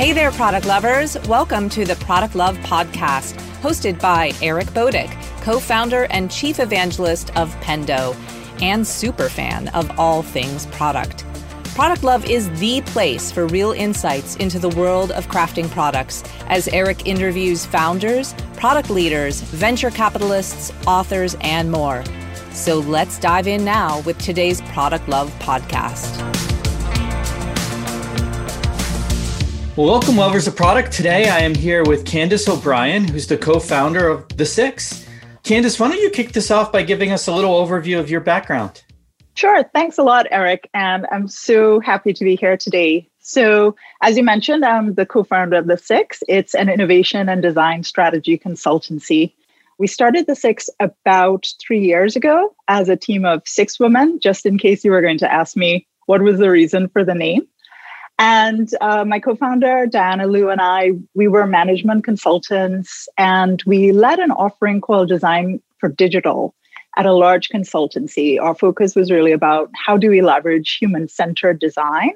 Hey there, product lovers. Welcome to the Product Love Podcast, hosted by Eric Boduch, co founder and chief evangelist of Pendo, and super fan of all things product. Product Love is the place for real insights into the world of crafting products as Eric interviews founders, product leaders, venture capitalists, authors, and more. So let's dive in now with today's Product Love podcast. Well, welcome, lovers of product. Today I am here with Kandis O'Brien, who's the co founder of The Six. Kandis, why don't you kick this off by giving us a little overview of your background? Sure. Thanks a lot, Eric. And I'm so happy to be here today. So, as you mentioned, I'm the co founder of The Six. It's an innovation and design strategy consultancy. We started The Six about three years ago as a team of six women, just in case you were going to ask me what was the reason for the name. And uh, my co founder, Diana Liu, and I, we were management consultants and we led an offering called Design for Digital at a large consultancy. Our focus was really about how do we leverage human centered design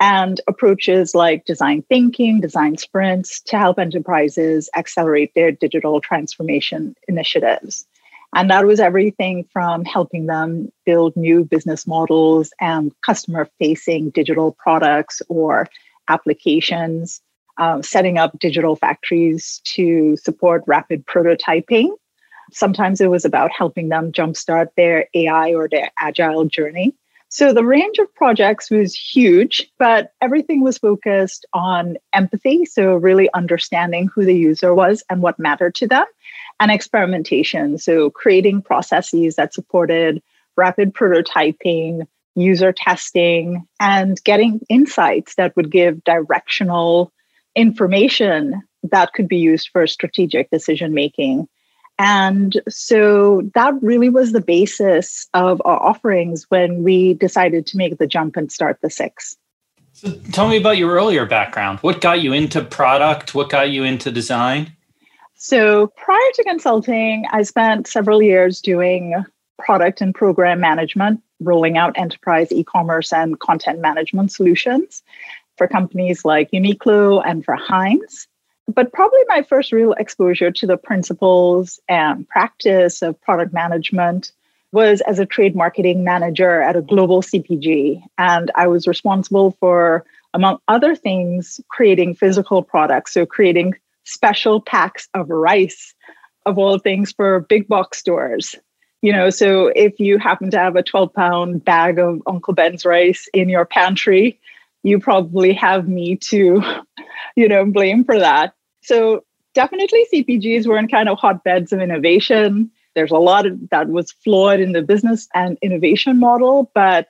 and approaches like design thinking, design sprints to help enterprises accelerate their digital transformation initiatives. And that was everything from helping them build new business models and customer facing digital products or applications, uh, setting up digital factories to support rapid prototyping. Sometimes it was about helping them jumpstart their AI or their agile journey. So the range of projects was huge, but everything was focused on empathy. So, really understanding who the user was and what mattered to them, and experimentation. So, creating processes that supported rapid prototyping, user testing, and getting insights that would give directional information that could be used for strategic decision making. And so that really was the basis of our offerings when we decided to make the jump and start the six. So tell me about your earlier background. What got you into product? What got you into design? So prior to consulting, I spent several years doing product and program management, rolling out enterprise e commerce and content management solutions for companies like Uniqlo and for Heinz but probably my first real exposure to the principles and practice of product management was as a trade marketing manager at a global CPG. And I was responsible for, among other things, creating physical products. So, creating special packs of rice, of all things, for big box stores. You know, so if you happen to have a 12 pound bag of Uncle Ben's rice in your pantry, you probably have me to, you know, blame for that. So definitely CPGs were in kind of hotbeds of innovation. There's a lot of, that was flawed in the business and innovation model. But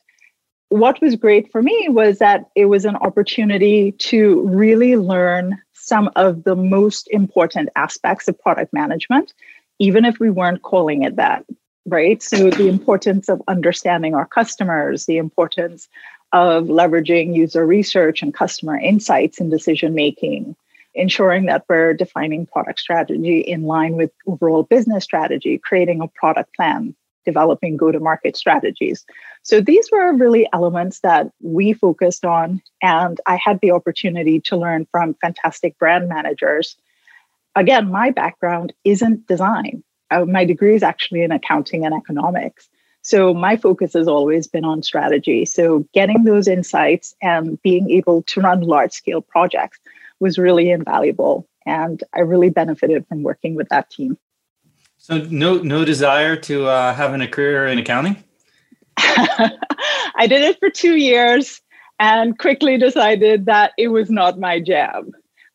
what was great for me was that it was an opportunity to really learn some of the most important aspects of product management, even if we weren't calling it that, right? So the importance of understanding our customers, the importance of leveraging user research and customer insights in decision making, ensuring that we're defining product strategy in line with overall business strategy, creating a product plan, developing go to market strategies. So these were really elements that we focused on. And I had the opportunity to learn from fantastic brand managers. Again, my background isn't design. Uh, my degree is actually in accounting and economics. So my focus has always been on strategy. So getting those insights and being able to run large scale projects was really invaluable. And I really benefited from working with that team. So no no desire to uh, having a career in accounting? I did it for two years and quickly decided that it was not my jam.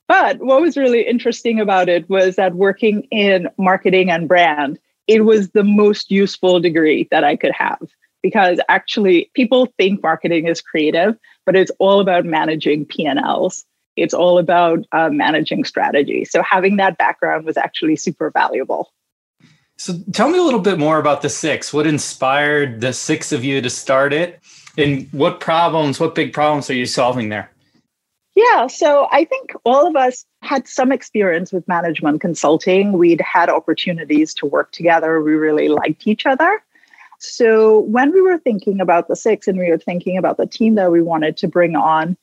But what was really interesting about it was that working in marketing and brand, it was the most useful degree that I could have because actually people think marketing is creative, but it's all about managing P&Ls. It's all about uh, managing strategy. So having that background was actually super valuable. So tell me a little bit more about the six. What inspired the six of you to start it? And what problems, what big problems are you solving there? Yeah, so I think all of us had some experience with management consulting. We'd had opportunities to work together. We really liked each other. So when we were thinking about the six and we were thinking about the team that we wanted to bring on,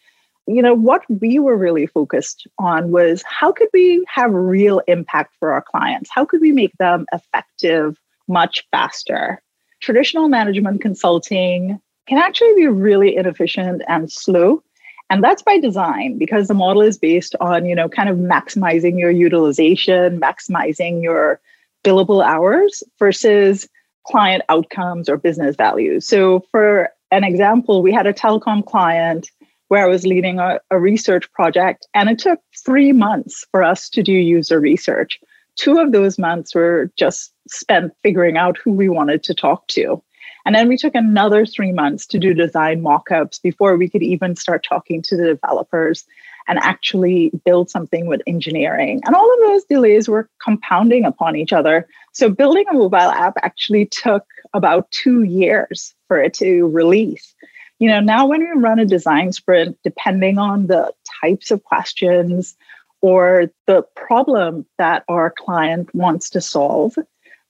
you know, what we were really focused on was how could we have real impact for our clients? How could we make them effective much faster? Traditional management consulting can actually be really inefficient and slow. And that's by design because the model is based on, you know, kind of maximizing your utilization, maximizing your billable hours versus client outcomes or business values. So, for an example, we had a telecom client where I was leading a, a, research project, and it took three months for us to do user research. Two of those months were just spent figuring out who we wanted to talk to. And then we took another three months to do design mockups before we could even start talking to the developers and actually build something with engineering. And all of those delays were compounding upon each other. So building a mobile app actually took about two years for it to release. You know, now when we run a design sprint, depending on the types of questions or the problem that our client wants to solve,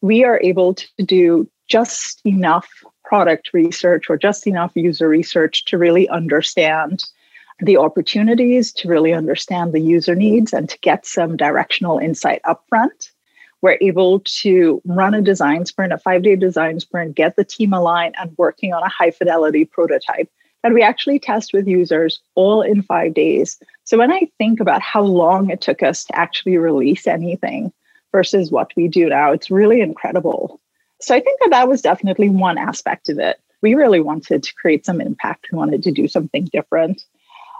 we are able to do just enough product research or just enough user research to really understand the opportunities, to really understand the user needs, and to get some directional insight upfront. We're able to run a design sprint, a five day design sprint, get the team aligned and working on a high fidelity prototype that we actually test with users all in five days. So when I think about how long it took us to actually release anything versus what we do now, it's really incredible. So I think that that was definitely one aspect of it. We really wanted to create some impact. We wanted to do something different.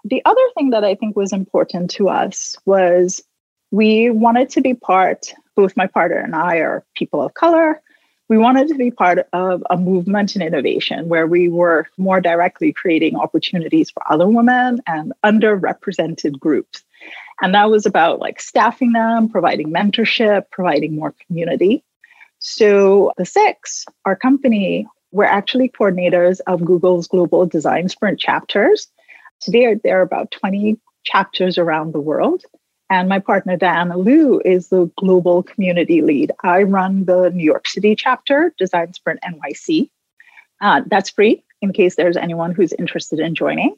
The other thing that I think was important to us was we wanted to be part, both my partner and I are people of color. We wanted to be part of a movement in innovation where we were more directly creating opportunities for other women and underrepresented groups. And that was about like staffing them, providing mentorship, providing more community. So the six, our company, we're actually coordinators of Google's Global Design Sprint chapters. Today, there are about 20 chapters around the world. And my partner, Diana Liu, is the global community lead. I run the New York City chapter, Design Sprint NYC. Uh, that's free in case there's anyone who's interested in joining.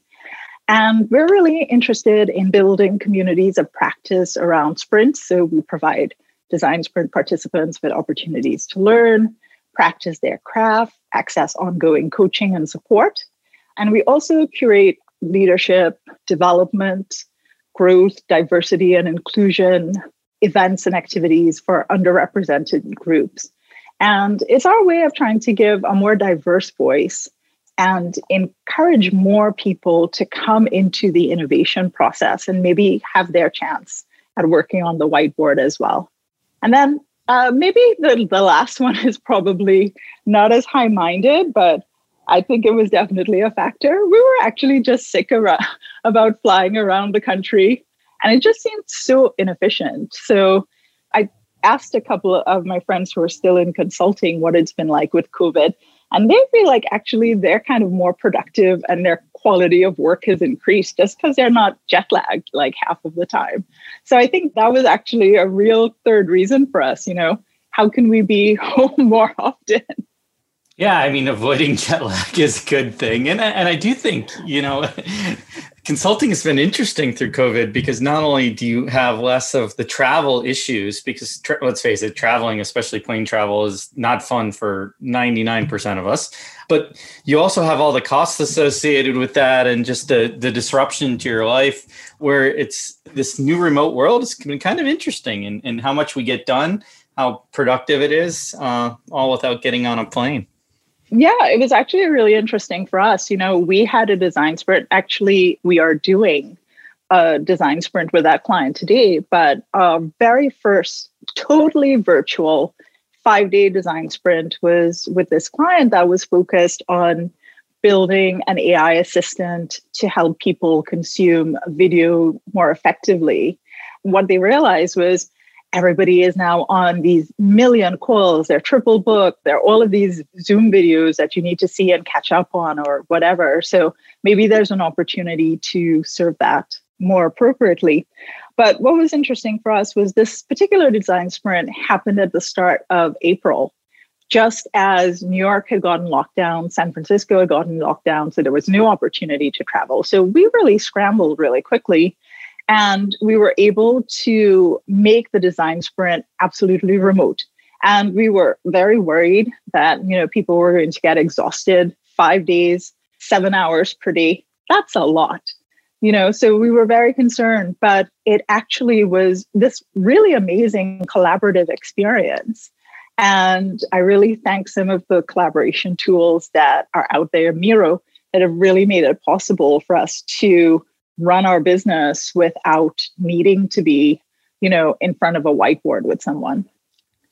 And we're really interested in building communities of practice around sprints. So we provide design sprint participants with opportunities to learn, practice their craft, access ongoing coaching and support. And we also curate leadership, development, growth, diversity, and inclusion events and activities for underrepresented groups. And it's our way of trying to give a more diverse voice and encourage more people to come into the innovation process and maybe have their chance at working on the whiteboard as well. And then uh, maybe the, the last one is probably not as high minded, but I think it was definitely a factor. We were actually just sick about flying around the country, and it just seemed so inefficient. So I asked a couple of my friends who are still in consulting what it's been like with COVID. And they feel like actually they're kind of more productive and their quality of work has increased just because they're not jet lagged like half of the time. So I think that was actually a real third reason for us, you know, how can we be home more often? Yeah, I mean, avoiding jet lag is a good thing, and and I do think you know, consulting has been interesting through COVID because not only do you have less of the travel issues, because tra- let's face it, traveling, especially plane travel, is not fun for ninety nine percent of us, but you also have all the costs associated with that, and just the the disruption to your life, where it's this new remote world has been kind of interesting, and and how much we get done, how productive it is, uh, all without getting on a plane. Yeah, it was actually really interesting for us. You know, we had a design sprint. Actually, we are doing a design sprint with that client today, but our very first totally virtual five day design sprint was with this client that was focused on building an AI assistant to help people consume video more effectively. What they realized was everybody is now on these million calls they're triple booked they're all of these zoom videos that you need to see and catch up on or whatever. So maybe there's an opportunity to serve that more appropriately. But what was interesting for us was this particular design sprint happened at the start of april just as New York had gotten locked down, San Francisco had gotten locked down, so there was no opportunity to travel. So we really scrambled really quickly and we were able to make the design sprint absolutely remote. And we were very worried that, you know, people were going to get exhausted five days, seven hours per day. That's a lot, you know, so we were very concerned, but it actually was this really amazing collaborative experience. And I really thank some of the collaboration tools that are out there, Miro, that have really made it possible for us to run our business without needing to be, you know, in front of a whiteboard with someone.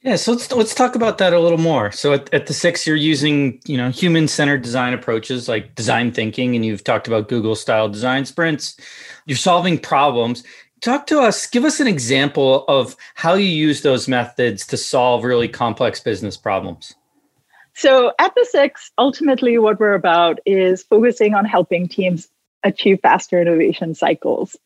Yeah, so let's let's talk about that a little more. So at, at the six, you're using you know human centered design approaches like design thinking, and you've talked about Google style design sprints. You're solving problems. Talk to us. Give us an example of how you use those methods to solve really complex business problems. So at the six, ultimately, what we're about is focusing on helping teams achieve faster innovation cycles.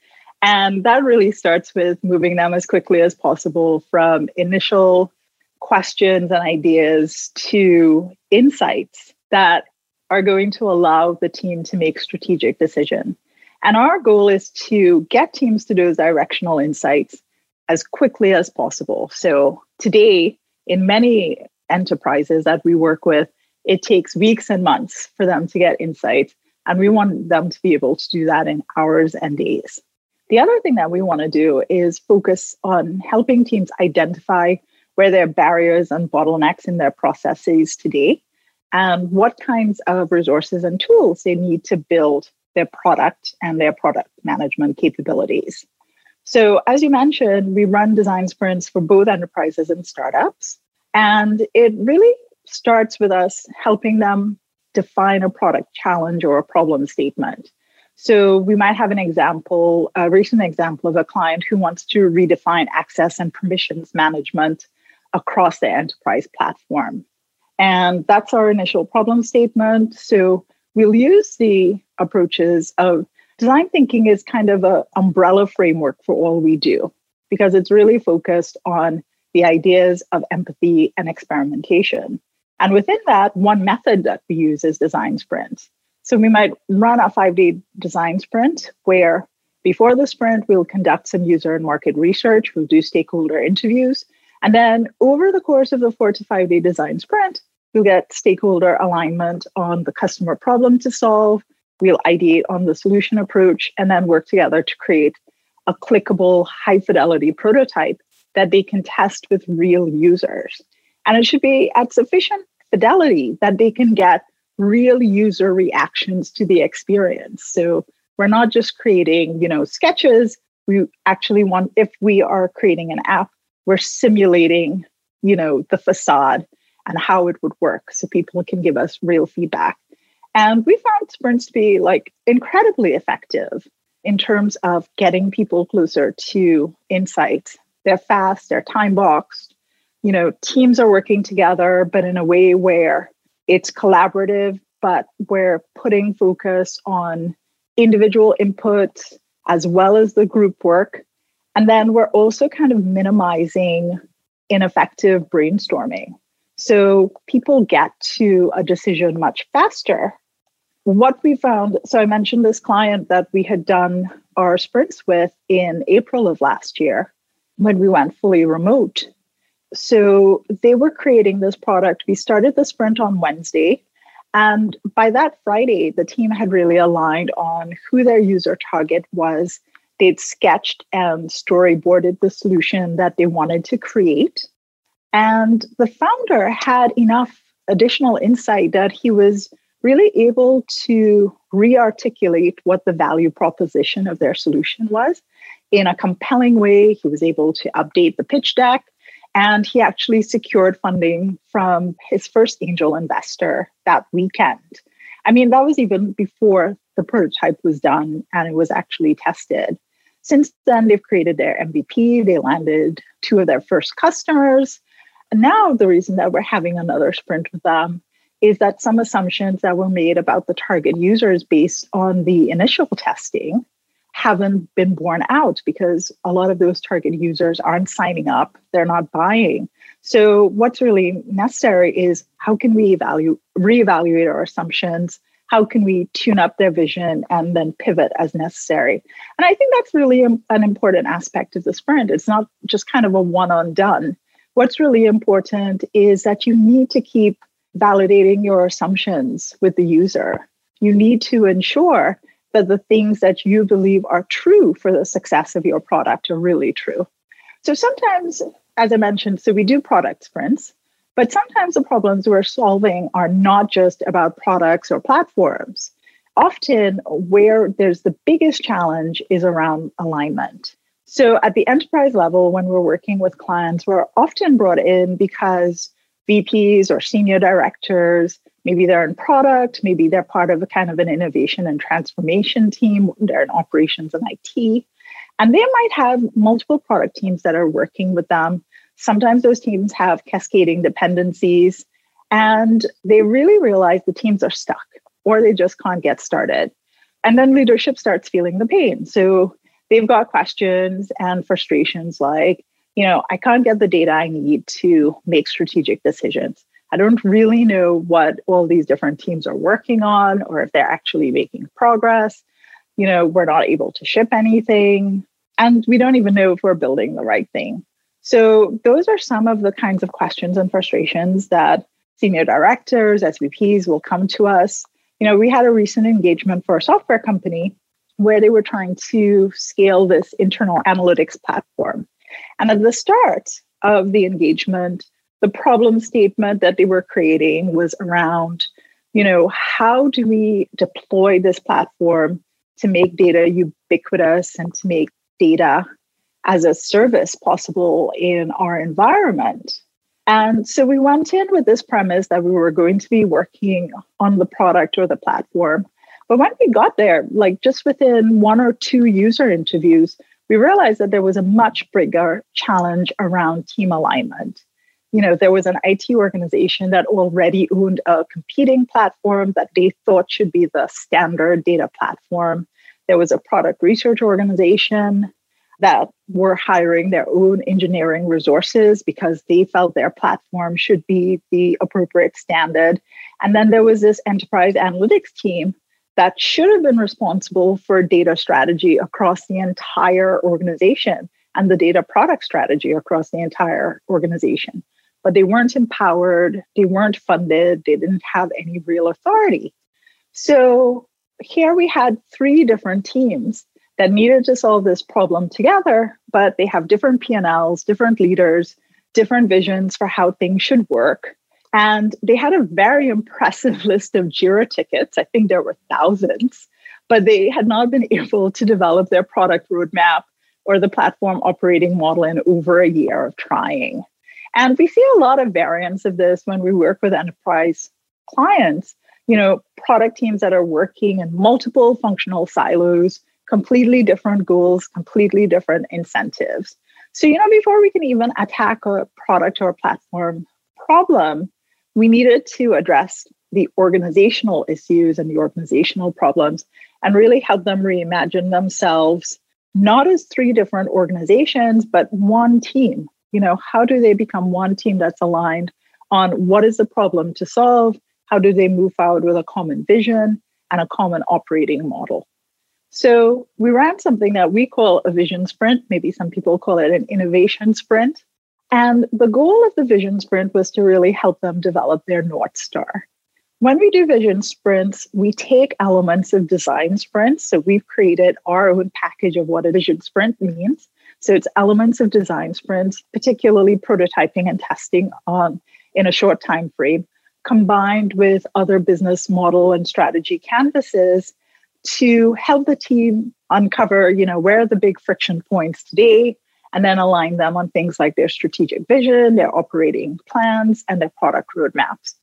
And that really starts with moving them as quickly as possible from initial questions and ideas to insights that are going to allow the team to make strategic decisions. And our goal is to get teams to those directional insights as quickly as possible. So today, in many enterprises that we work with, it takes weeks and months for them to get insights. And we want them to be able to do that in hours and days. The other thing that we want to do is focus on helping teams identify where there are barriers and bottlenecks in their processes today and what kinds of resources and tools they need to build their product and their product management capabilities. So, as you mentioned, we run design sprints for both enterprises and startups. And it really starts with us helping them define a product challenge or a problem statement. So we might have an example, a recent example of a client who wants to redefine access and permissions management across the enterprise platform. And that's our initial problem statement. So we'll use the approaches of design thinking is kind of an umbrella framework for all we do because it's really focused on the ideas of empathy and experimentation. And within that, one method that we use is design sprints. So we might run a five day design sprint where before the sprint, we'll conduct some user and market research, we'll do stakeholder interviews. And then over the course of the four to five day design sprint, we'll get stakeholder alignment on the customer problem to solve. We'll ideate on the solution approach and then work together to create a clickable, high fidelity prototype that they can test with real users. And it should be at sufficient fidelity that they can get real user reactions to the experience. So we're not just creating, you know, sketches. We actually want, if we are creating an app, we're simulating, you know, the facade and how it would work so people can give us real feedback. And we found sprints to be like incredibly effective in terms of getting people closer to insights. They're fast, they're time boxed, you know, teams are working together, but in a way where it's collaborative, but we're putting focus on individual input as well as the group work. And then we're also kind of minimizing ineffective brainstorming. So people get to a decision much faster. What we found, so I mentioned this client that we had done our sprints with in April of last year when we went fully remote so they were creating this product. We started the sprint on Wednesday. And by that Friday, the team had really aligned on who their user target was. They'd sketched and storyboarded the solution that they wanted to create. And the founder had enough additional insight that he was really able to re articulate what the value proposition of their solution was in a compelling way. He was able to update the pitch deck and he actually secured funding from his first angel investor that weekend. I mean, that was even before the prototype was done and it was actually tested. Since then, they've created their MVP, they landed two of their first customers. And now, the reason that we're having another sprint with them is that some assumptions that were made about the target users based on the initial testing haven't been borne out because a lot of those target users aren't signing up, they're not buying. So, what's really necessary is how can we evaluate, reevaluate our assumptions? How can we tune up their vision and then pivot as necessary? And I think that's really an important aspect of the sprint. It's not just kind of a one on done. What's really important is that you need to keep validating your assumptions with the user. You need to ensure that the things that you believe are true for the success of your product are really true. So sometimes, as I mentioned, so we do product sprints, but sometimes the problems we're solving are not just about products or platforms. Often, where there's the biggest challenge is around alignment. So, at the enterprise level, when we're working with clients, we're often brought in because VPs or senior directors maybe they're in product, maybe they're part of a kind of an innovation and transformation team, they're in operations and IT. And they might have multiple product teams that are working with them. Sometimes those teams have cascading dependencies, and they really realize the teams are stuck or they just can't get started. And then leadership starts feeling the pain. So they've got questions and frustrations like, you know, I can't get the data I need to make strategic decisions. I don't really know what all these different teams are working on or if they're actually making progress. You know, we're not able to ship anything, and we don't even know if we're building the right thing. So, those are some of the kinds of questions and frustrations that senior directors, SVPs will come to us. You know, we had a recent engagement for a software company where they were trying to scale this internal analytics platform. And at the start of the engagement, the problem statement that they were creating was around you know how do we deploy this platform to make data ubiquitous and to make data as a service possible in our environment? And so we went in with this premise that we were going to be working on the product or the platform. But when we got there like just within one or two user interviews we realized that there was a much bigger challenge around team alignment you know, there was an IT organization that already owned a competing platform that they thought should be the standard data platform. There was a product research organization that were hiring their own engineering resources because they felt their platform should be the appropriate standard. And then there was this enterprise analytics team that should have been responsible for data strategy across the entire organization and the data product strategy across the entire organization but they weren't empowered, they weren't funded, they didn't have any real authority. So here we had three different teams that needed to solve this problem together, but they have different P&Ls, different leaders, different visions for how things should work. And they had a very impressive list of JIRA tickets. I think there were thousands, but they had not been able to develop their product roadmap or the platform operating model in over a year of trying. And we see a lot of variants of this when we work with enterprise clients, you know, product teams that are working in multiple functional silos, completely different goals, completely different incentives. So, you know, before we can even attack a product or a platform problem, we needed to address the organizational issues and the organizational problems and really help them reimagine themselves not as three different organizations, but one team you know how do they become one team that's aligned on what is the problem to solve? How do they move forward with a common vision and a common operating model? So we ran something that we call a vision sprint. Maybe some people call it an innovation sprint. And the goal of the vision sprint was to really help them develop their north star. When we do vision sprints, we take elements of design sprints. So we've created our own package of what a vision sprint means. So it's elements of design sprints, particularly prototyping and testing on in a short time frame, combined with other business model and strategy canvases to help the team uncover, you know, where are the big friction points today, and then align them on things like their strategic vision, their operating plans, and their product roadmaps.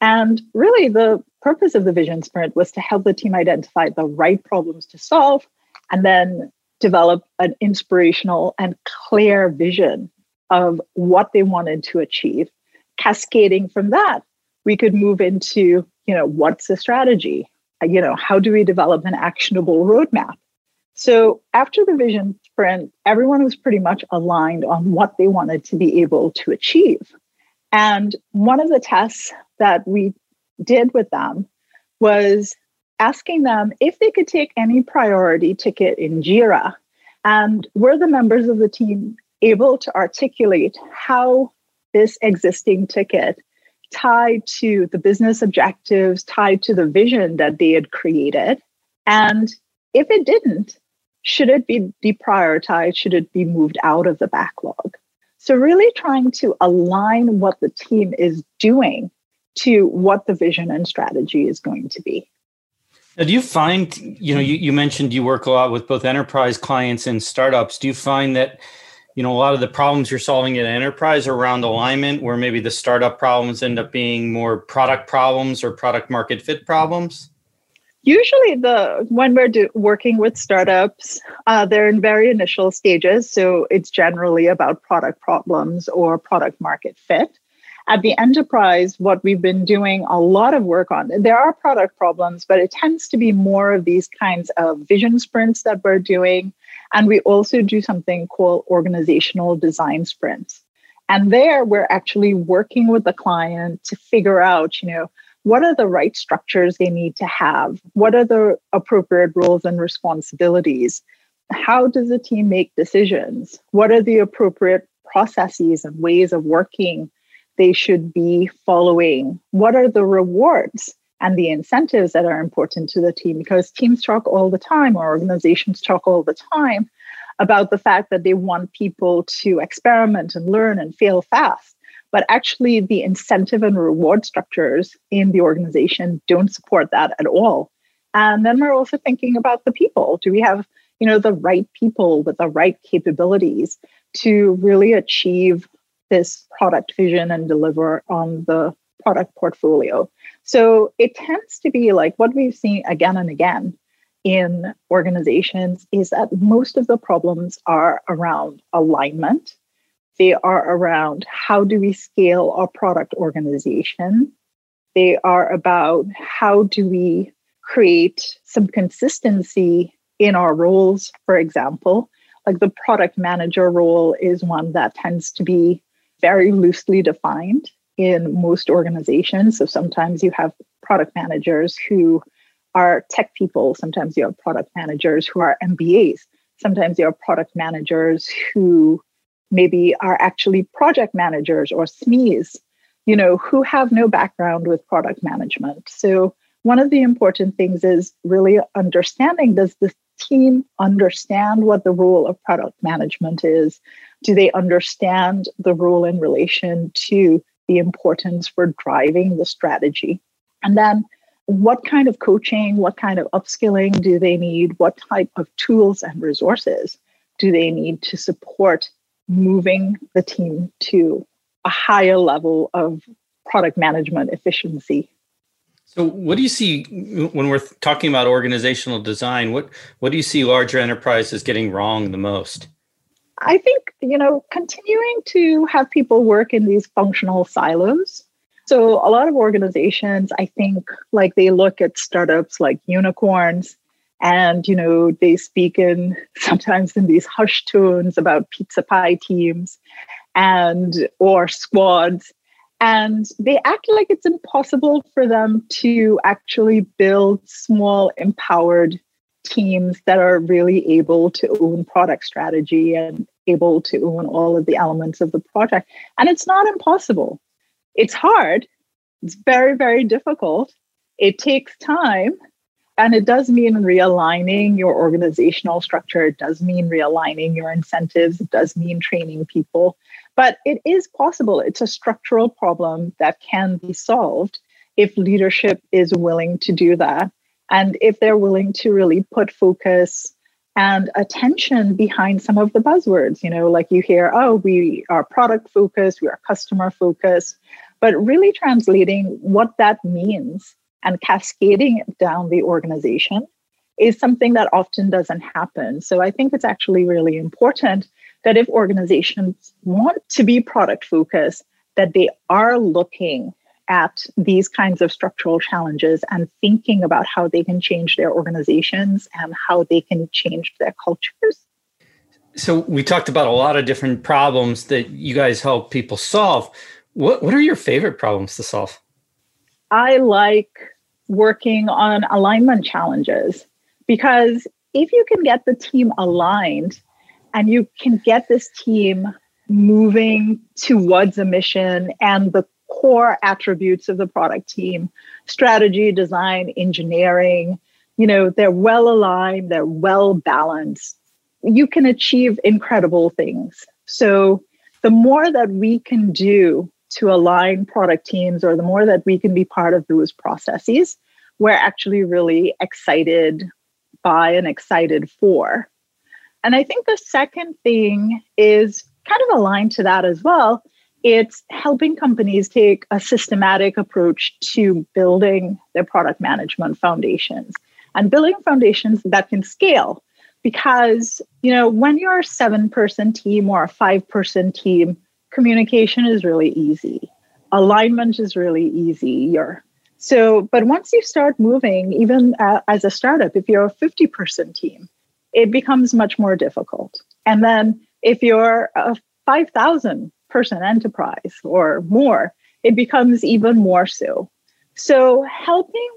And really, the purpose of the vision sprint was to help the team identify the right problems to solve and then develop an inspirational and clear vision of what they wanted to achieve. Cascading from that, we could move into, you know, what's the strategy? Uh, you know, how do we develop an actionable roadmap? So after the vision sprint, everyone was pretty much aligned on what they wanted to be able to achieve. And one of the tests that we did with them was asking them if they could take any priority ticket in JIRA. And were the members of the team able to articulate how this existing ticket tied to the business objectives, tied to the vision that they had created? And if it didn't, should it be deprioritized? Should it be moved out of the backlog? So, really trying to align what the team is doing to what the vision and strategy is going to be. Now, do you find, you know, you, you mentioned you work a lot with both enterprise clients and startups. Do you find that, you know, a lot of the problems you're solving at enterprise are around alignment, where maybe the startup problems end up being more product problems or product market fit problems? Usually, the when we're do, working with startups, uh, they're in very initial stages, so it's generally about product problems or product market fit. At the enterprise, what we've been doing a lot of work on, there are product problems, but it tends to be more of these kinds of vision sprints that we're doing. And we also do something called organizational design sprints. And there we're actually working with the client to figure out, you know, what are the right structures they need to have? What are the appropriate roles and responsibilities? How does the team make decisions? What are the appropriate processes and ways of working they should be following? What are the rewards and the incentives that are important to the team? Because teams talk all the time, or organizations talk all the time about the fact that they want people to experiment and learn and fail fast. But actually, the incentive and reward structures in the organization don't support that at all. And then we're also thinking about the people. Do we have, you know, the right people with the right capabilities to really achieve this product vision and deliver on the product portfolio? So it tends to be like what we've seen again and again in organizations is that most of the problems are around alignment they are around how do we scale our product organization. They are about how do we create some consistency in our roles, for example. Like the product manager role is one that tends to be very loosely defined in most organizations. So sometimes you have product managers who are tech people, sometimes you have product managers who are MBAs, sometimes you have product managers who maybe are actually project managers or SMEs, you know, who have no background with product management. So one of the important things is really understanding does the team understand what the role of product management is? Do they understand the role in relation to the importance for driving the strategy? And then what kind of coaching, what kind of upskilling do they need? What type of tools and resources do they need to support moving the team to a higher level of product management efficiency. So, what do you see when we're talking about organizational design? What what do you see larger enterprises getting wrong the most? I think you know continuing to have people work in these functional silos. So, a lot of organizations, I think, like they look at startups like unicorns and you know they speak in sometimes in these hushed tones about pizza pie teams and or squads and they act like it's impossible for them to actually build small empowered teams that are really able to own product strategy and able to own all of the elements of the project and it's not impossible it's hard it's very very difficult it takes time and it does mean realigning your organizational structure. It does mean realigning your incentives. It does mean training people. But it is possible. It's a structural problem that can be solved if leadership is willing to do that. And if they're willing to really put focus and attention behind some of the buzzwords, you know, like you hear, oh, we are product focused, we are customer focused, but really translating what that means and cascading it down the organization is something that often doesn't happen. So I think it's actually really important that if organizations want to be product focused, that they are looking at these kinds of structural challenges and thinking about how they can change their organizations and how they can change their cultures. So we talked about a lot of different problems that you guys help people solve. What what are your favorite problems to solve? I like working on alignment challenges because if you can get the team aligned and you can get this team moving towards a mission and the core attributes of the product team strategy design engineering you know they're well aligned they're well balanced. You can achieve incredible things. So the more that we can do to align product teams or the more that we can be part of those processes we're actually really excited by and excited for. And i think the second thing is kind of aligned to that as well it's helping companies take a systematic approach to building their product management foundations and building foundations that can scale. Because you know when you're a seven person team or a five person team communication is really easy. Alignment is really easy you're so but once you start moving even uh, as a startup if you're a 50 person team it becomes much more difficult. And then if you're a 5000 person enterprise or more, it becomes even more so. So, helping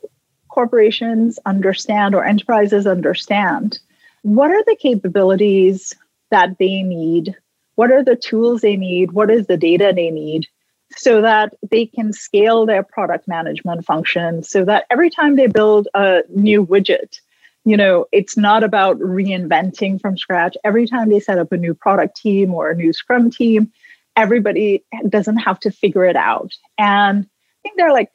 corporations understand or enterprises understand what are the capabilities that they need, what are the tools they need, what is the data they need, so that they can scale their product management function so that every time they build a new widget, you know, it's not about reinventing from scratch. Every time they set up a new product team or a new scrum team, everybody doesn't have to figure it out. And I think there are like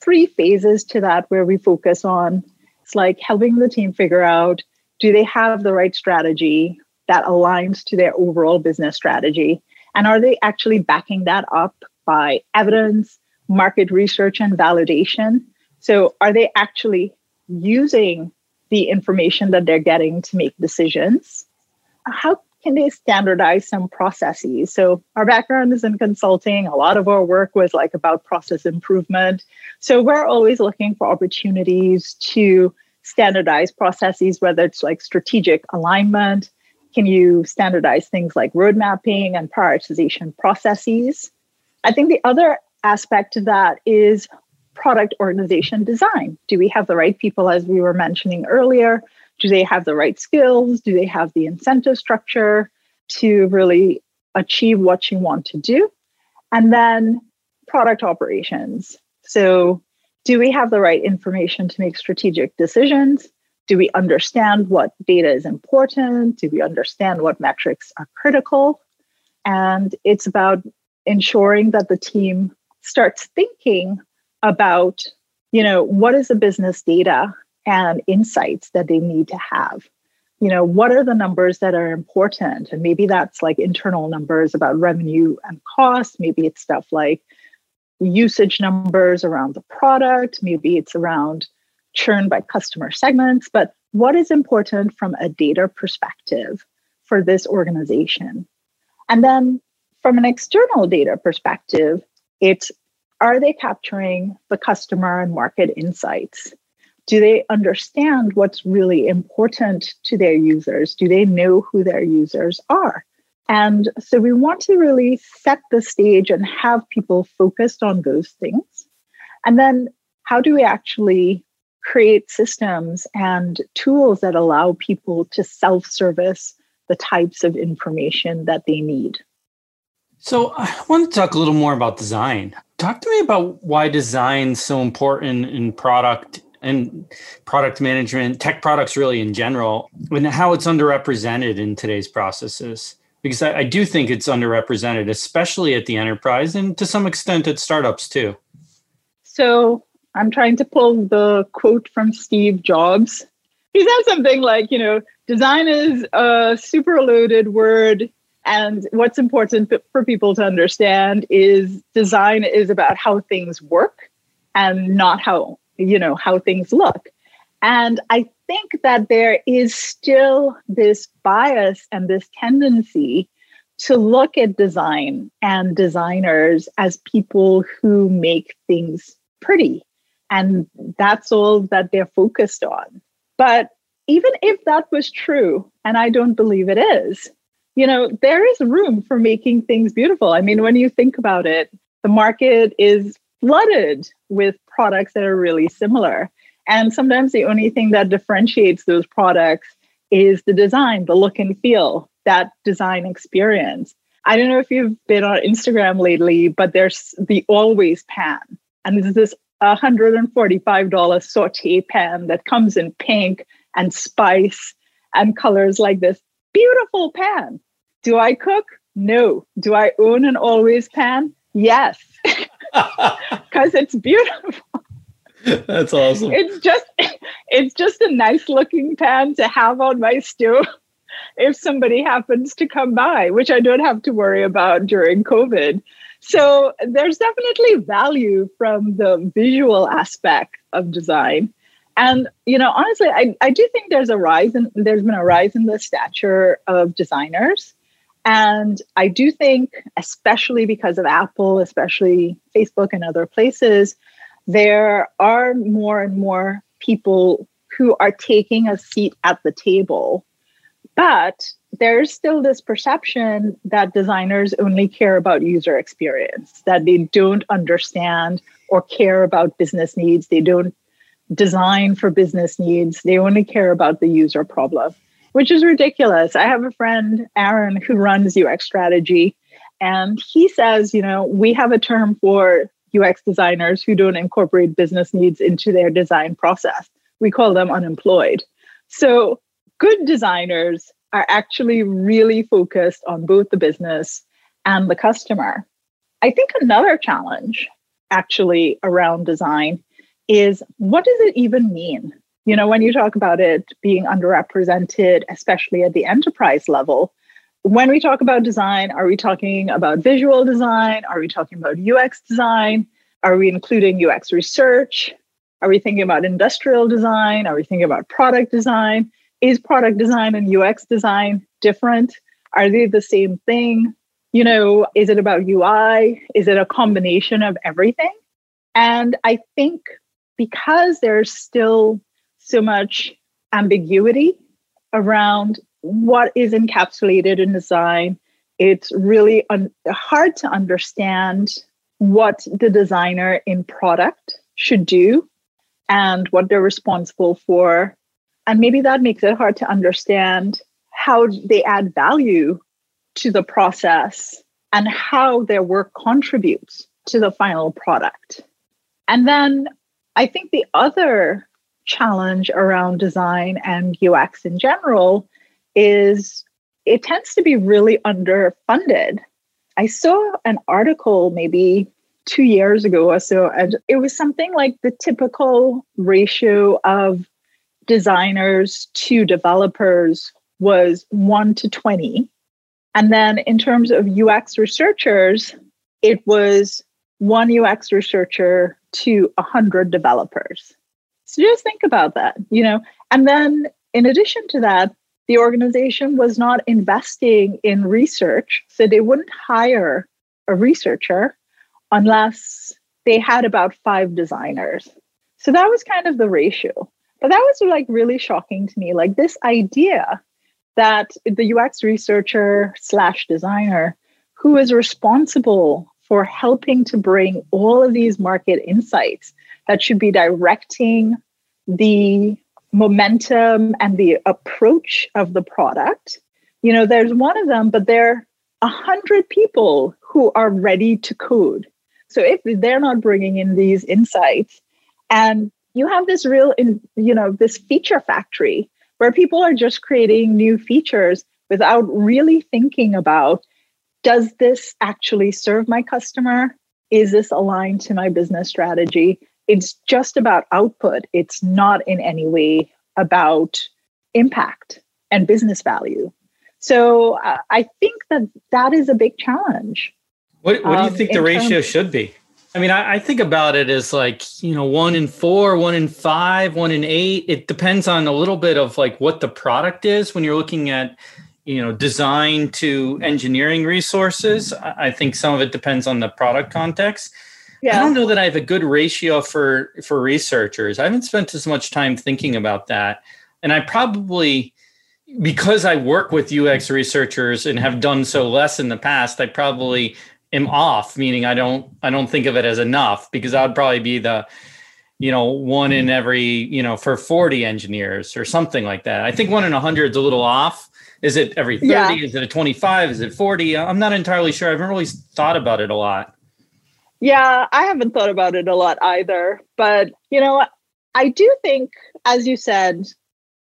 three phases to that where we focus on it's like helping the team figure out do they have the right strategy that aligns to their overall business strategy? And are they actually backing that up by evidence, market research, and validation? So, are they actually using the information that they're getting to make decisions? How can they standardize some processes? So our background is in consulting. A lot of our work was like about process improvement. So we're always looking for opportunities to standardize processes, whether it's like strategic alignment. Can you standardize things like road mapping and prioritization processes? I think the other aspect of that is product organization design. Do we have the right people, as we were mentioning earlier, do they have the right skills? Do they have the incentive structure to really achieve what you want to do? And then product operations. So, do we have the right information to make strategic decisions? Do we understand what data is important? Do we understand what metrics are critical? And it's about ensuring that the team starts thinking about, you know, what is the business data and insights that they need to have. You know what are the numbers that are important? And maybe that's like internal numbers about revenue and cost. Maybe it's stuff like usage numbers around the product. Maybe it's around churn by customer segments. But what is important from a data perspective for this organization? And then from an external data perspective it's are they capturing the customer and market insights do they understand what's really important to their users? Do they know who their users are? And so we want to really set the stage and have people focused on those things. And then how do we actually create systems and tools that allow people to self service the types of information that they need? So I want to talk a little more about design. Talk to me about why design is so important in product and product management, tech products really in general, and how it's underrepresented in today's processes. Because I, I do think it's underrepresented, especially at the enterprise and to some extent at startups too. So I'm trying to pull the quote from Steve Jobs. He said something like, you know, design is a super loaded word. And what's important for people to understand is design is about how things work and not how you know how things look and i think that there is still this bias and this tendency to look at design and designers as people who make things pretty. And that's all that they're focused on. But even if that was true, and I don't believe it is, you know, there is room for making things beautiful. I mean, when you think about it, the market is flooded with products that are really similar. And sometimes the only thing that differentiates those products is the design, the look and feel, that design experience. I don't know if you've been on Instagram lately, but there's the Always pan. And there's this $145 saute pan that comes in pink and spice and colors like this. Beautiful pan. Do I cook? No. Do I own an Always pan? Yes. Because it's beautiful. That's awesome. It's just it's just a nice looking pan to have on my stove if somebody happens to come by, which I don't have to worry about during COVID. So there's definitely value from the visual aspect of design. And you know, honestly, I, I do think there's a rise in there's been a rise in the stature of designers. And I do think, especially because of Apple, especially Facebook and other places, there are more and more people who are taking a seat at the table. But there's still this perception that designers only care about user experience, that they don't understand or care about business needs. They don't design for business needs. They only care about the user problem, which is ridiculous. I have a friend, Aaron, who runs UX strategy, and he says, you know, we have a term for UX designers who don't incorporate business needs into their design process. We call them unemployed. So, good designers are actually really focused on both the business and the customer. I think another challenge actually around design is what does it even mean? You know, when you talk about it being underrepresented, especially at the enterprise level, when we talk about design, are we talking about visual design? Are we talking about UX design? Are we including UX research? Are we thinking about industrial design? Are we thinking about product design? Is product design and UX design different? Are they the same thing? You know, is it about UI? Is it a combination of everything? And I think because there's still so much ambiguity around what is encapsulated in design. It's really un- hard to understand what the designer in product should do and what they're responsible for. And maybe that makes it hard to understand how they add value to the process and how their work contributes to the final product. And then I think the other challenge around design and UX in general is it tends to be really underfunded. I saw an article maybe two years ago or so, and it was something like the typical ratio of designers to developers was one to 20. And then in terms of UX researchers, it was one UX researcher to 100 developers. So just think about that, you know. And then in addition to that, the organization was not investing in research. So they wouldn't hire a researcher unless they had about five designers. So that was kind of the ratio. But that was like really shocking to me. Like this idea that the UX researcher slash designer who is responsible for helping to bring all of these market insights that should be directing the momentum and the approach of the product. You know, there's one of them, but there are a hundred people who are ready to code. So if they're not bringing in these insights, and you have this real, in, you know, this feature factory where people are just creating new features without really thinking about does this actually serve my customer? Is this aligned to my business strategy? It's just about output. It's not in any way about impact and business value. So uh, I think that that is a big challenge. What, what do you um, think the ratio terms- should be? I mean, I, I, think about it as like, you know, one in four, one in five, one in eight. It depends on a little bit of like what the product is when you're looking at you know design to engineering resources i think some of it depends on the product context yeah. i don't know that i have a good ratio for for researchers i haven't spent as much time thinking about that and i probably because i work with ux researchers and have done so less in the past i probably am off meaning i don't i don't think of it as enough because i'd probably be the you know one in every you know for 40 engineers or something like that i think one in 100 is a little off is it every 30? Yeah. Is it a 25? Is it 40? I'm not entirely sure. I haven't really thought about it a lot. Yeah, I haven't thought about it a lot either. But, you know, I do think, as you said,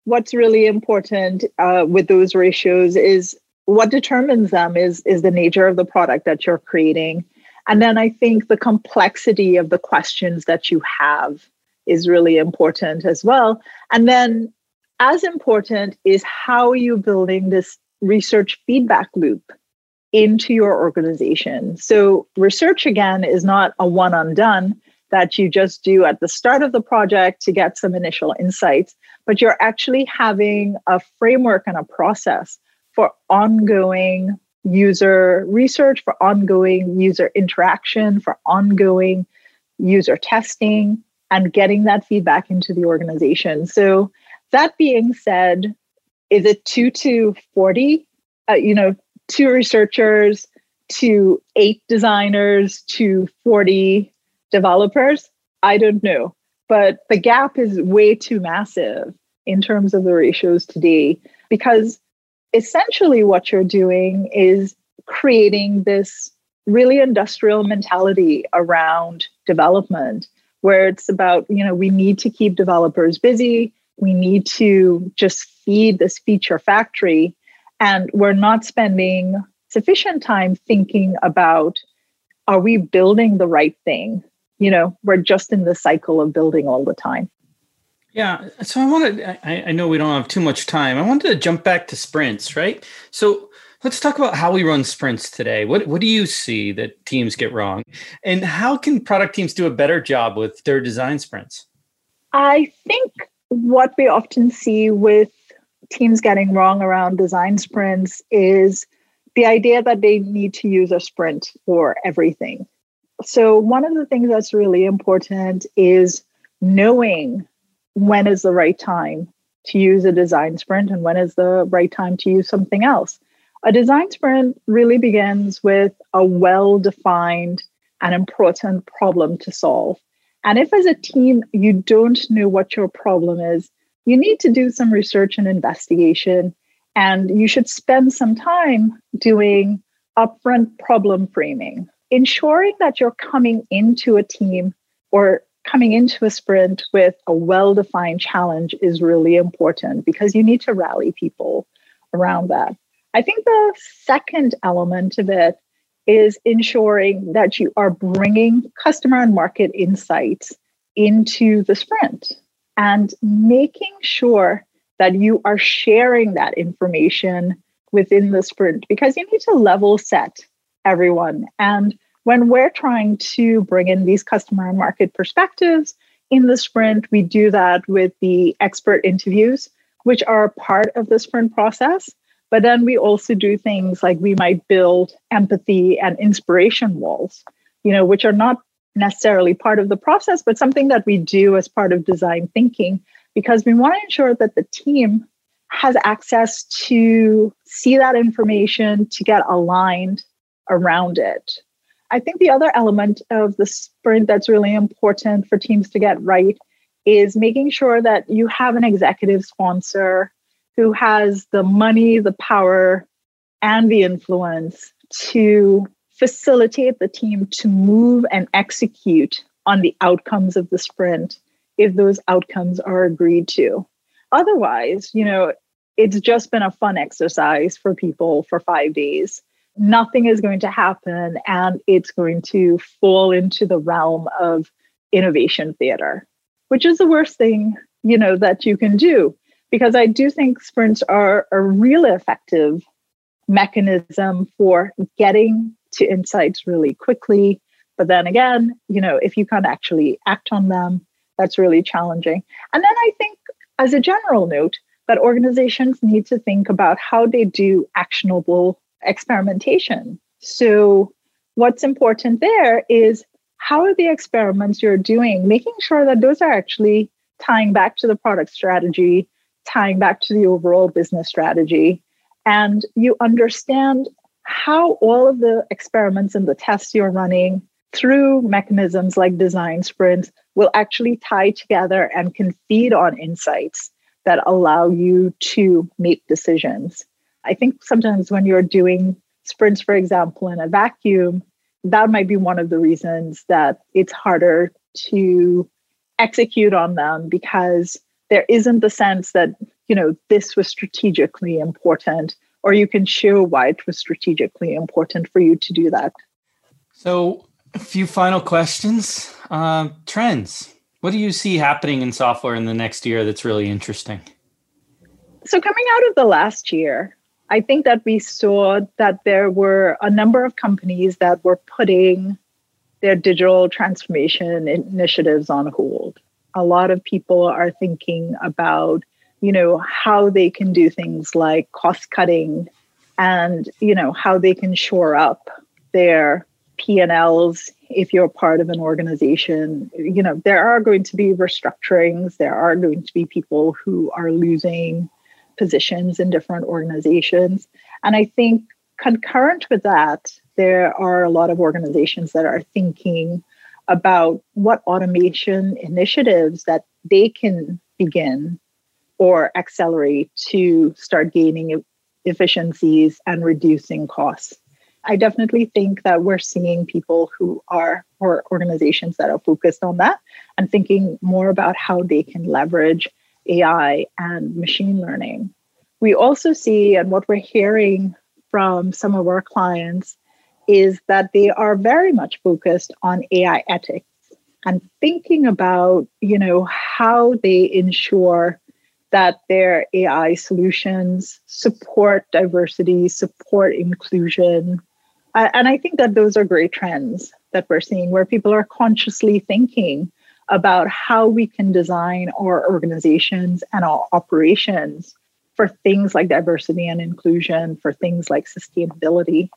what's really important uh, with those ratios is what determines them is, is the nature of the product that you're creating. And then I think the complexity of the questions that you have is really important as well. And then as important is how are you building this research feedback loop into your organization. So, research again is not a one and done that you just do at the start of the project to get some initial insights, but you're actually having a framework and a process for ongoing user research, for ongoing user interaction, for ongoing user testing, and getting that feedback into the organization. So, that being said, is it two to 40? Uh, you know, two researchers to eight designers to 40 developers? I don't know. But the gap is way too massive in terms of the ratios today because essentially what you're doing is creating this really industrial mentality around development where it's about, you know, we need to keep developers busy we need to just feed this feature factory and we're not spending sufficient time thinking about are we building the right thing? You know we're just in the cycle of building all the time. Yeah so i wanted I, I know we don't have too much time. I wanted to jump back to sprints right? So let's talk about how we run sprints today. What, what do you see that teams get wrong? And how can product teams do a better job with their design sprints? I think what we often see with teams getting wrong around design sprints is the idea that they need to use a sprint for everything. So, one of the things that's really important is knowing when is the right time to use a design sprint and when is the right time to use something else. A design sprint really begins with a well defined and important problem to solve. And if as a team you don't know what your problem is, you need to do some research and investigation. And you should spend some time doing upfront problem framing, ensuring that you're coming into a team or coming into a sprint with a well defined challenge is really important because you need to rally people around that. I think the second element of it is ensuring that you are bringing customer and market insights into the sprint and making sure that you are sharing that information within the sprint because you need to level set everyone. And when we're trying to bring in these customer and market perspectives in the sprint, we do that with the expert interviews, which are part of the sprint process. But then we also do things like we might build empathy and inspiration walls, you know, which are not necessarily part of the process, but something that we do as part of design thinking because we want to ensure that the team has access to see that information to get aligned around it. I think the other element of the sprint that's really important for teams to get right is making sure that you have an executive sponsor who has the money, the power, and the influence to facilitate the team to move and execute on the outcomes of the sprint if those outcomes are agreed to. Otherwise, you know, it's just been a fun exercise for people for five days. Nothing is going to happen, and it's going to fall into the realm of innovation theater, which is the worst thing, you know, that you can do because I do think sprints are a really effective mechanism for getting to insights really quickly. But then again, you know, if you can't actually act on them, that's really challenging. And then I think, as a general note, that organizations need to think about how they do actionable experimentation. So, what's important there is how are the experiments you're doing, making sure that those are actually tying back to the product strategy, tying back to the overall business strategy, and you understand how all of the experiments and the tests you're running through mechanisms like design sprints will actually tie together and can feed on insights that allow you to make decisions. I think sometimes when you're doing sprints, for example, in a vacuum, that might be one of the reasons that it's harder to execute on them because there isn't the sense that, you know, this was strategically important, or you can show why it was strategically important for you to do that. So, a few final questions. Uh, trends. What do you see happening in software in the next year that's really interesting? So, coming out of the last year, I think that we saw that there were a number of companies that were putting their digital transformation initiatives on hold. A lot of people are thinking about, you know, how they can do things like cost cutting and, you know, how they can shore up their P&Ls if you're part of an organization. You know, there are going to be restructurings, there are going to be people who are losing positions in different organizations. And I think concurrent with that, there are a lot of organizations that are thinking about what automation initiatives that they can begin or accelerate to start gaining efficiencies and reducing costs. I definitely think that we're seeing people who are, or organizations that are focused on that and thinking more about how they can leverage AI and machine learning. We also see, and what we're hearing from some of our clients, is that they are very much focused on AI ethics and thinking about, you know, how they ensure that their AI solutions support diversity, support inclusion, and I think that those are great trends that we're seeing where people are consciously thinking about how we can design our organizations and our operations for things like diversity and inclusion, for things like sustainability.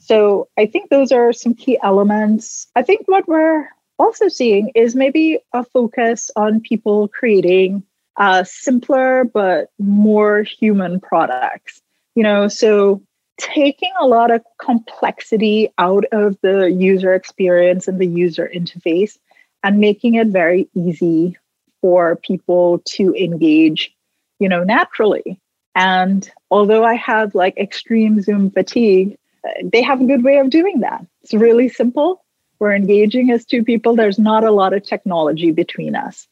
So I think those are some key elements. I think what we're also seeing is maybe a focus on people creating uh, simpler but more human products. You know, so taking a lot of complexity out of the user experience and the user interface and making it very easy for people to engage you know naturally. And although i have like extreme zoom fatigue they have a good way of doing that. It's really simple. We're engaging as two people. There's not a lot of technology between us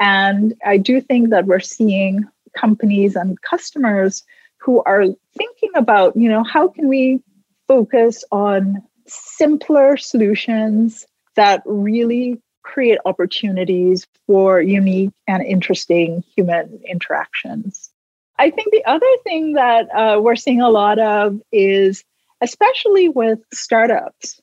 and i do think that we're seeing companies and customers who are thinking about, you know, how can we focus on simpler solutions that really create opportunities for unique and interesting human interactions. I think the other thing that uh, we're seeing a lot of is, especially with startups,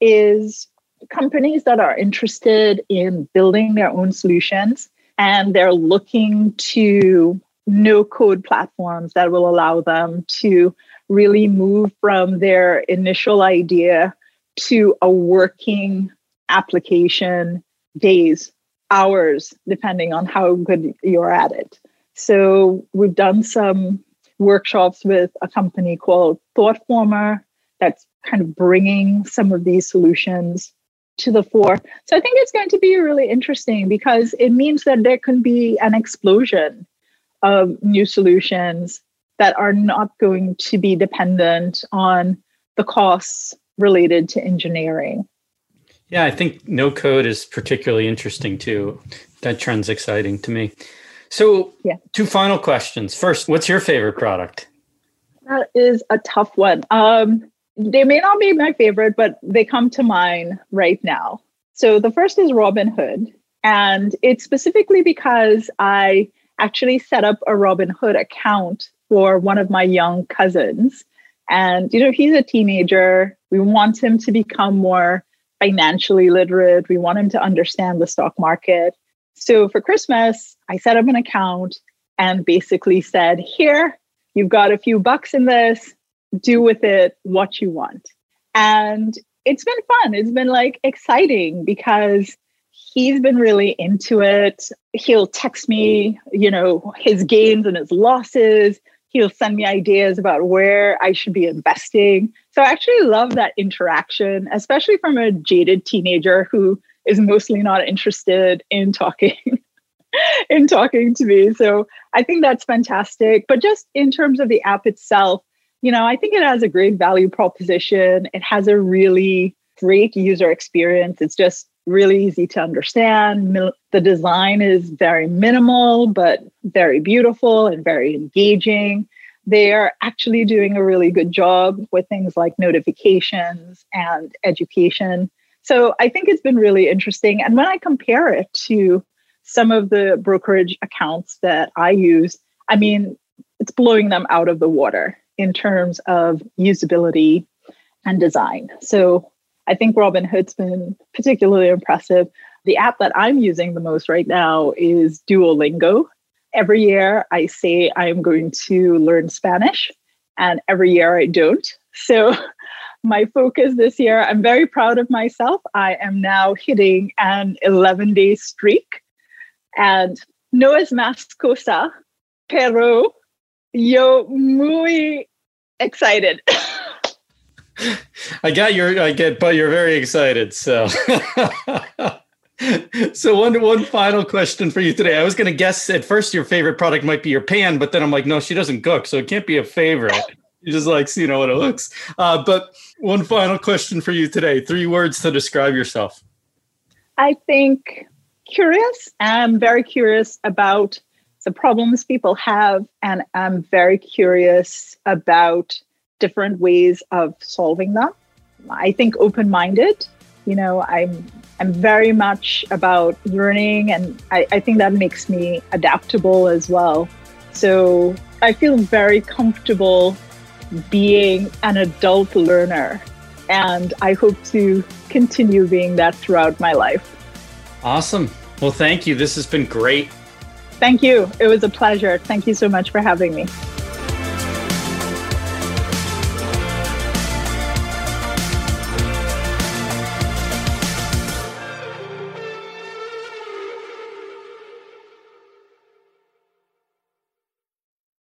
is companies that are interested in building their own solutions and they're looking to no code platforms that will allow them to really move from their initial idea to a working application days, hours, depending on how good you're at it. So we've done some workshops with a company called ThoughtFormer that's kind of bringing some of these solutions to the fore. So I think it's going to be really interesting because it means that there can be an explosion of new solutions that are not going to be dependent on the costs related to engineering. Yeah, I think no code is particularly interesting too. That trend's exciting to me. So, yeah. two final questions. First, what's your favorite product? That is a tough one. Um, they may not be my favorite, but they come to mind right now. So, the first is Robinhood. And it's specifically because I actually set up a Robinhood account for one of my young cousins. And, you know, he's a teenager. We want him to become more financially literate. We want him to understand the stock market. So for Christmas, I set up an account and basically said, Here, you've got a few bucks in this, do with it what you want. And it's been fun. It's been like exciting because he's been really into it. He'll text me, you know, his gains and his losses. He'll send me ideas about where I should be investing. So I actually love that interaction, especially from a jaded teenager who is mostly not interested in talking in talking to me. So I think that's fantastic. But just in terms of the app itself, you know, I think it has a great value proposition. It has a really great user experience. It's just really easy to understand. The design is very minimal, but very beautiful and very engaging. They are actually doing a really good job with things like notifications and education. So I think it's been really interesting. And when I compare it to some of the brokerage accounts that I use, I mean, it's blowing them out of the water in terms of usability and design. So I think Robinhood's been particularly impressive. The app that I'm using the most right now is Duolingo. Every year I say I'm going to learn Spanish, and every year I don't. So my focus this year, I'm very proud of myself. I am now hitting an 11 day streak and no es más cosa, pero yo muy excited. I got your, I get, but you're very excited. So, so one, one final question for you today. I was going to guess at first your favorite product might be your pan, but then I'm like, no, she doesn't cook, so it can't be a favorite. She just likes, you know, what it looks. Uh, but one final question for you today. Three words to describe yourself. I think curious. I'm very curious about the problems people have, and I'm very curious about different ways of solving them. I think open-minded. You know, I'm I'm very much about learning, and I, I think that makes me adaptable as well. So I feel very comfortable being an adult learner, and I hope to continue being that throughout my life. Awesome. Well, thank you. This has been great. Thank you. It was a pleasure. Thank you so much for having me.